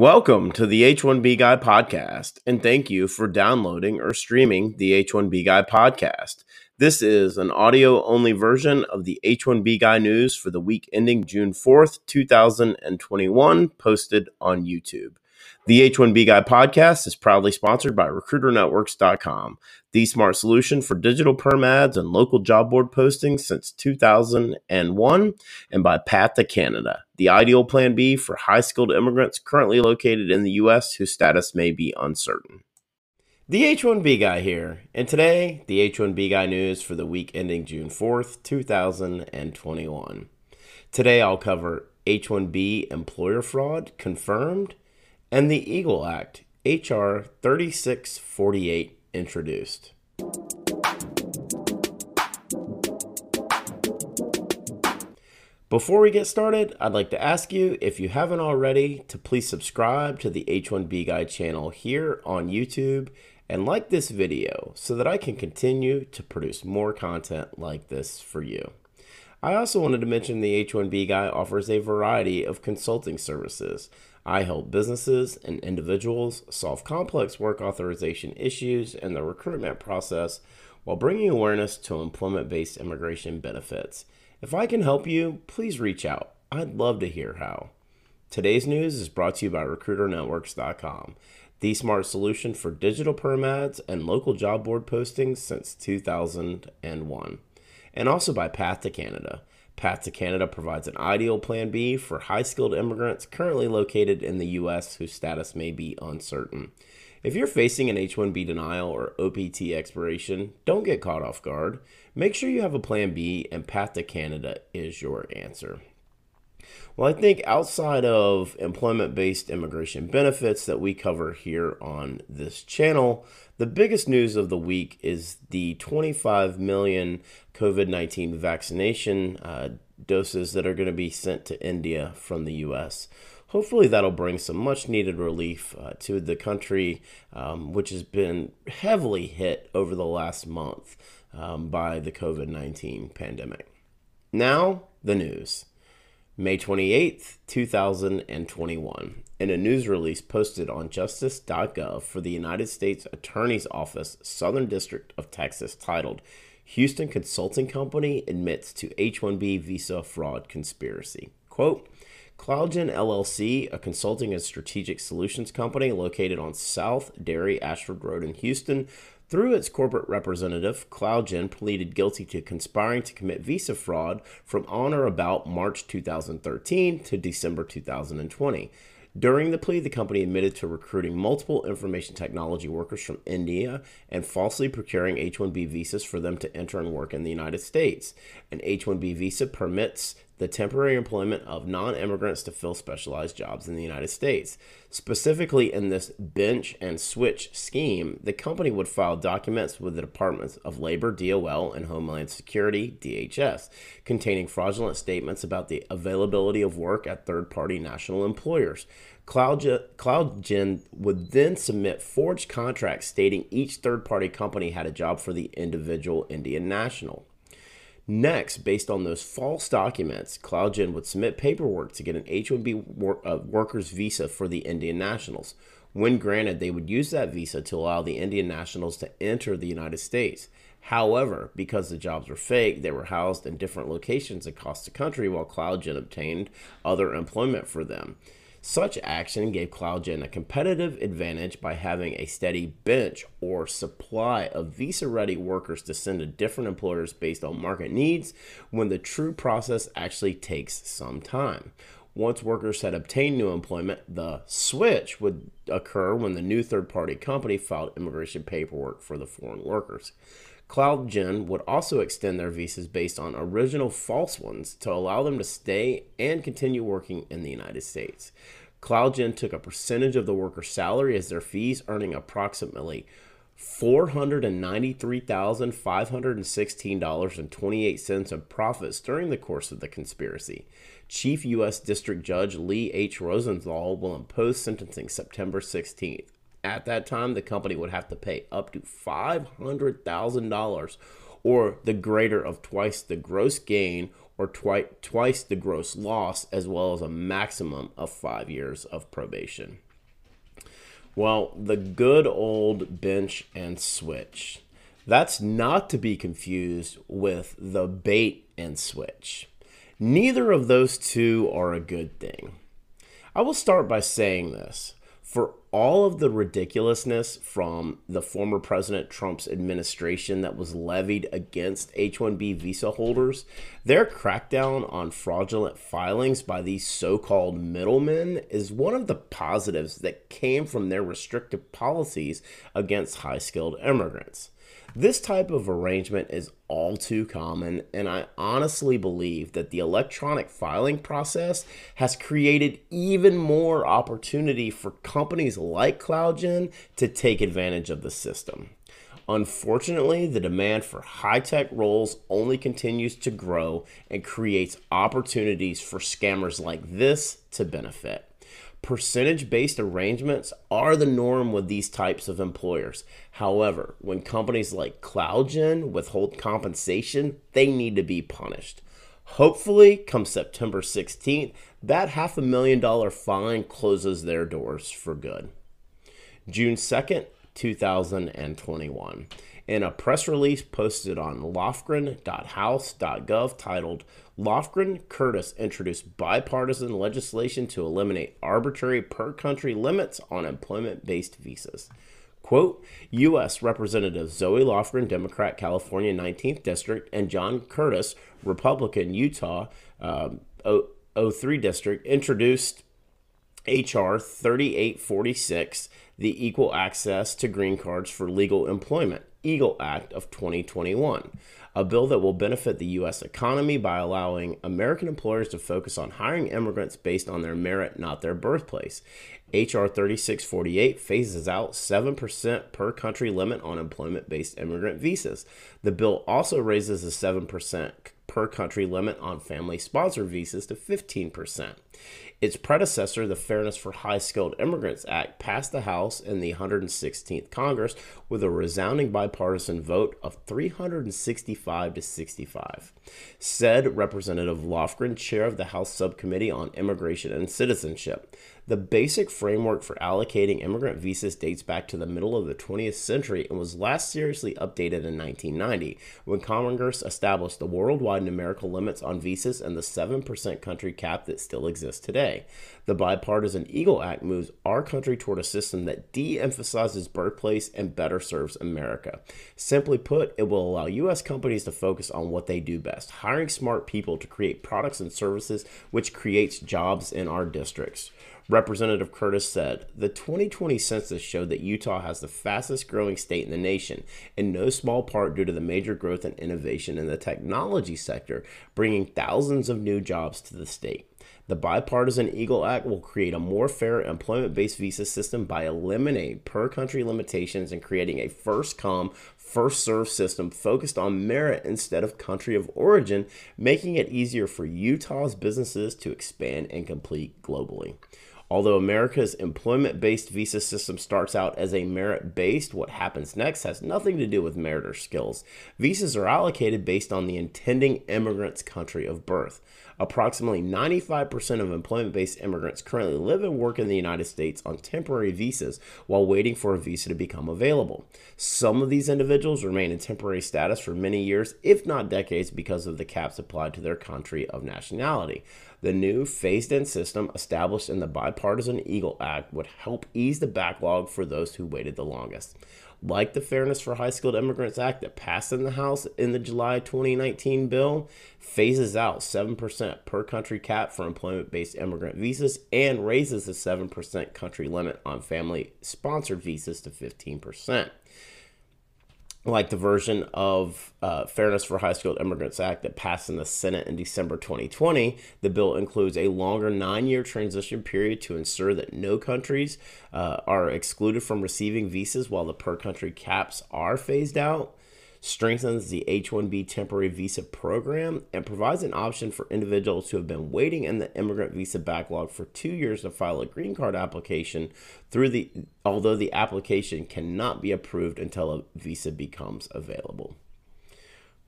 Welcome to the H1B Guy podcast, and thank you for downloading or streaming the H1B Guy podcast. This is an audio only version of the H1B Guy news for the week ending June 4th, 2021, posted on YouTube. The H1B Guy podcast is proudly sponsored by RecruiterNetworks.com, the smart solution for digital perm ads and local job board postings since 2001, and by Path to Canada, the ideal plan B for high skilled immigrants currently located in the U.S. whose status may be uncertain. The H1B Guy here, and today, the H1B Guy news for the week ending June 4th, 2021. Today, I'll cover H1B employer fraud confirmed and the Eagle Act, H.R. 3648, introduced. Before we get started, I'd like to ask you, if you haven't already, to please subscribe to the H1B Guy channel here on YouTube and like this video so that I can continue to produce more content like this for you. I also wanted to mention the H1B Guy offers a variety of consulting services. I help businesses and individuals solve complex work authorization issues and the recruitment process while bringing awareness to employment based immigration benefits. If I can help you, please reach out. I'd love to hear how. Today's news is brought to you by RecruiterNetworks.com, the smart solution for digital perm ads and local job board postings since 2001 and also by Path to Canada. Path to Canada provides an ideal plan B for high skilled immigrants currently located in the U.S. whose status may be uncertain. If you're facing an H 1B denial or OPT expiration, don't get caught off guard. Make sure you have a plan B, and Path to Canada is your answer. Well, I think outside of employment based immigration benefits that we cover here on this channel, the biggest news of the week is the 25 million COVID 19 vaccination uh, doses that are going to be sent to India from the U.S. Hopefully, that'll bring some much needed relief uh, to the country, um, which has been heavily hit over the last month um, by the COVID 19 pandemic. Now, the news. May 28th, 2021. In a news release posted on justice.gov for the United States Attorney's Office, Southern District of Texas, titled Houston Consulting Company Admits to H 1B Visa Fraud Conspiracy. Quote, CloudGen LLC, a consulting and strategic solutions company located on South Dairy Ashford Road in Houston, through its corporate representative, CloudGen pleaded guilty to conspiring to commit visa fraud from on or about March 2013 to December 2020. During the plea, the company admitted to recruiting multiple information technology workers from India and falsely procuring H 1B visas for them to enter and work in the United States. An H 1B visa permits the temporary employment of non immigrants to fill specialized jobs in the United States. Specifically, in this bench and switch scheme, the company would file documents with the Departments of Labor, DOL, and Homeland Security, DHS, containing fraudulent statements about the availability of work at third party national employers. CloudGen would then submit forged contracts stating each third party company had a job for the individual Indian national. Next, based on those false documents, CloudGen would submit paperwork to get an H 1B wor- uh, worker's visa for the Indian nationals. When granted, they would use that visa to allow the Indian nationals to enter the United States. However, because the jobs were fake, they were housed in different locations across the country while CloudGen obtained other employment for them. Such action gave CloudGen a competitive advantage by having a steady bench or supply of visa ready workers to send to different employers based on market needs when the true process actually takes some time. Once workers had obtained new employment, the switch would occur when the new third party company filed immigration paperwork for the foreign workers. CloudGen would also extend their visas based on original false ones to allow them to stay and continue working in the United States. CloudGen took a percentage of the worker's salary as their fees, earning approximately $493,516.28 in profits during the course of the conspiracy. Chief U.S. District Judge Lee H. Rosenthal will impose sentencing September 16th. At that time, the company would have to pay up to $500,000 or the greater of twice the gross gain or twi- twice the gross loss, as well as a maximum of five years of probation. Well, the good old bench and switch. That's not to be confused with the bait and switch. Neither of those two are a good thing. I will start by saying this. For all of the ridiculousness from the former President Trump's administration that was levied against H 1B visa holders, their crackdown on fraudulent filings by these so called middlemen is one of the positives that came from their restrictive policies against high skilled immigrants. This type of arrangement is all too common, and I honestly believe that the electronic filing process has created even more opportunity for companies like CloudGen to take advantage of the system. Unfortunately, the demand for high tech roles only continues to grow and creates opportunities for scammers like this to benefit. Percentage based arrangements are the norm with these types of employers. However, when companies like CloudGen withhold compensation, they need to be punished. Hopefully, come September 16th, that half a million dollar fine closes their doors for good. June 2nd, 2021. In a press release posted on lofgren.house.gov titled Lofgren Curtis introduced bipartisan legislation to eliminate arbitrary per country limits on employment based visas. Quote, U.S. Representative Zoe Lofgren, Democrat, California 19th District, and John Curtis, Republican, Utah um, 03 District, introduced H.R. 3846, the Equal Access to Green Cards for Legal Employment, EAGLE Act of 2021 a bill that will benefit the U.S. economy by allowing American employers to focus on hiring immigrants based on their merit, not their birthplace. H.R. 3648 phases out 7% per country limit on employment based immigrant visas. The bill also raises the 7% per country limit on family sponsored visas to 15%. Its predecessor, the Fairness for High Skilled Immigrants Act, passed the House in the 116th Congress with a resounding bipartisan vote of 365 to 65. Said Representative Lofgren, chair of the House Subcommittee on Immigration and Citizenship. The basic framework for allocating immigrant visas dates back to the middle of the 20th century and was last seriously updated in 1990 when Congress established the worldwide numerical limits on visas and the 7% country cap that still exists today. The bipartisan EAGLE Act moves our country toward a system that de emphasizes birthplace and better serves America. Simply put, it will allow U.S. companies to focus on what they do best hiring smart people to create products and services, which creates jobs in our districts. Representative Curtis said, The 2020 census showed that Utah has the fastest growing state in the nation, in no small part due to the major growth and innovation in the technology sector, bringing thousands of new jobs to the state. The bipartisan EAGLE Act will create a more fair employment based visa system by eliminating per country limitations and creating a first come, first served system focused on merit instead of country of origin, making it easier for Utah's businesses to expand and compete globally. Although America's employment based visa system starts out as a merit based, what happens next has nothing to do with merit or skills. Visas are allocated based on the intending immigrant's country of birth. Approximately 95% of employment based immigrants currently live and work in the United States on temporary visas while waiting for a visa to become available. Some of these individuals remain in temporary status for many years, if not decades, because of the caps applied to their country of nationality. The new phased in system established in the Bipartisan EAGLE Act would help ease the backlog for those who waited the longest. Like the Fairness for High Skilled Immigrants Act that passed in the House in the July 2019 bill, phases out 7% per country cap for employment based immigrant visas and raises the 7% country limit on family sponsored visas to 15% like the version of uh, Fairness for High Skilled Immigrants Act that passed in the Senate in December 2020, the bill includes a longer nine year transition period to ensure that no countries uh, are excluded from receiving visas while the per country caps are phased out strengthens the H 1B temporary visa program, and provides an option for individuals who have been waiting in the immigrant visa backlog for two years to file a green card application through the although the application cannot be approved until a visa becomes available.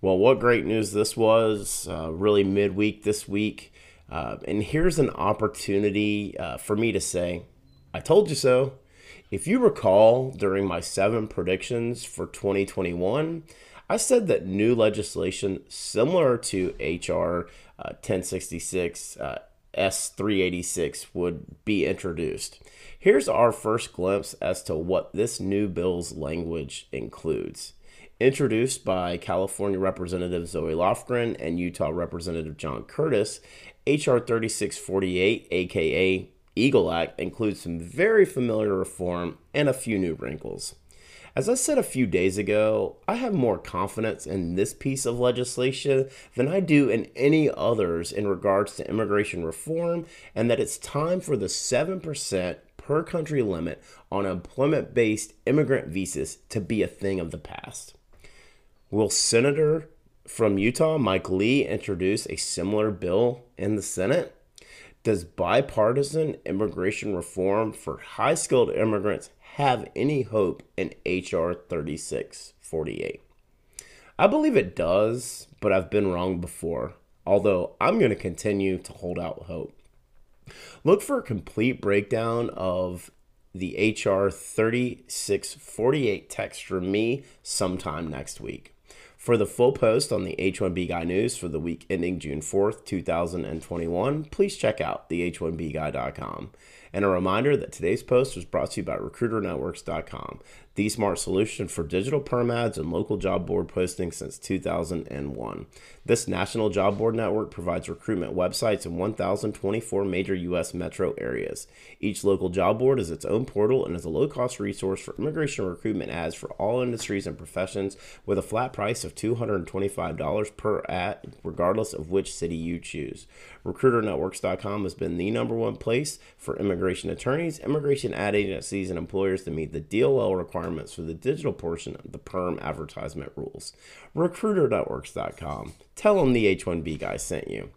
Well, what great news this was! Uh, really midweek this week. Uh, and here's an opportunity uh, for me to say, I told you so. If you recall, during my seven predictions for 2021, I said that new legislation similar to H.R. Uh, 1066 uh, S386 would be introduced. Here's our first glimpse as to what this new bill's language includes. Introduced by California Representative Zoe Lofgren and Utah Representative John Curtis, H.R. 3648, aka Eagle Act, includes some very familiar reform and a few new wrinkles. As I said a few days ago, I have more confidence in this piece of legislation than I do in any others in regards to immigration reform, and that it's time for the 7% per country limit on employment based immigrant visas to be a thing of the past. Will Senator from Utah, Mike Lee, introduce a similar bill in the Senate? Does bipartisan immigration reform for high skilled immigrants have any hope in H.R. 3648? I believe it does, but I've been wrong before, although I'm going to continue to hold out hope. Look for a complete breakdown of the HR 3648 text from me sometime next week. For the full post on the H1B Guy news for the week ending June 4th, 2021, please check out the H1BGuy.com. And a reminder that today's post was brought to you by RecruiterNetworks.com, the smart solution for digital perm ads and local job board postings since 2001. This national job board network provides recruitment websites in 1,024 major U.S. metro areas. Each local job board is its own portal and is a low cost resource for immigration recruitment ads for all industries and professions with a flat price of $225 per ad, regardless of which city you choose. RecruiterNetworks.com has been the number one place for immigration attorneys, immigration ad agencies, and employers to meet the DOL requirements for the digital portion of the PERM advertisement rules. RecruiterNetworks.com. Tell them the H1B guy sent you.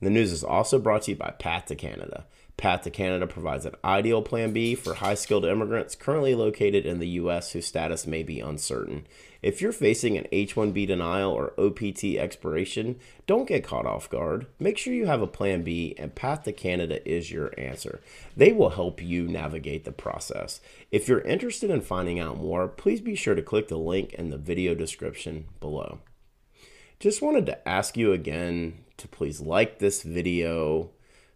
And the news is also brought to you by Path to Canada. Path to Canada provides an ideal plan B for high skilled immigrants currently located in the U.S. whose status may be uncertain. If you're facing an H 1B denial or OPT expiration, don't get caught off guard. Make sure you have a plan B, and Path to Canada is your answer. They will help you navigate the process. If you're interested in finding out more, please be sure to click the link in the video description below. Just wanted to ask you again to please like this video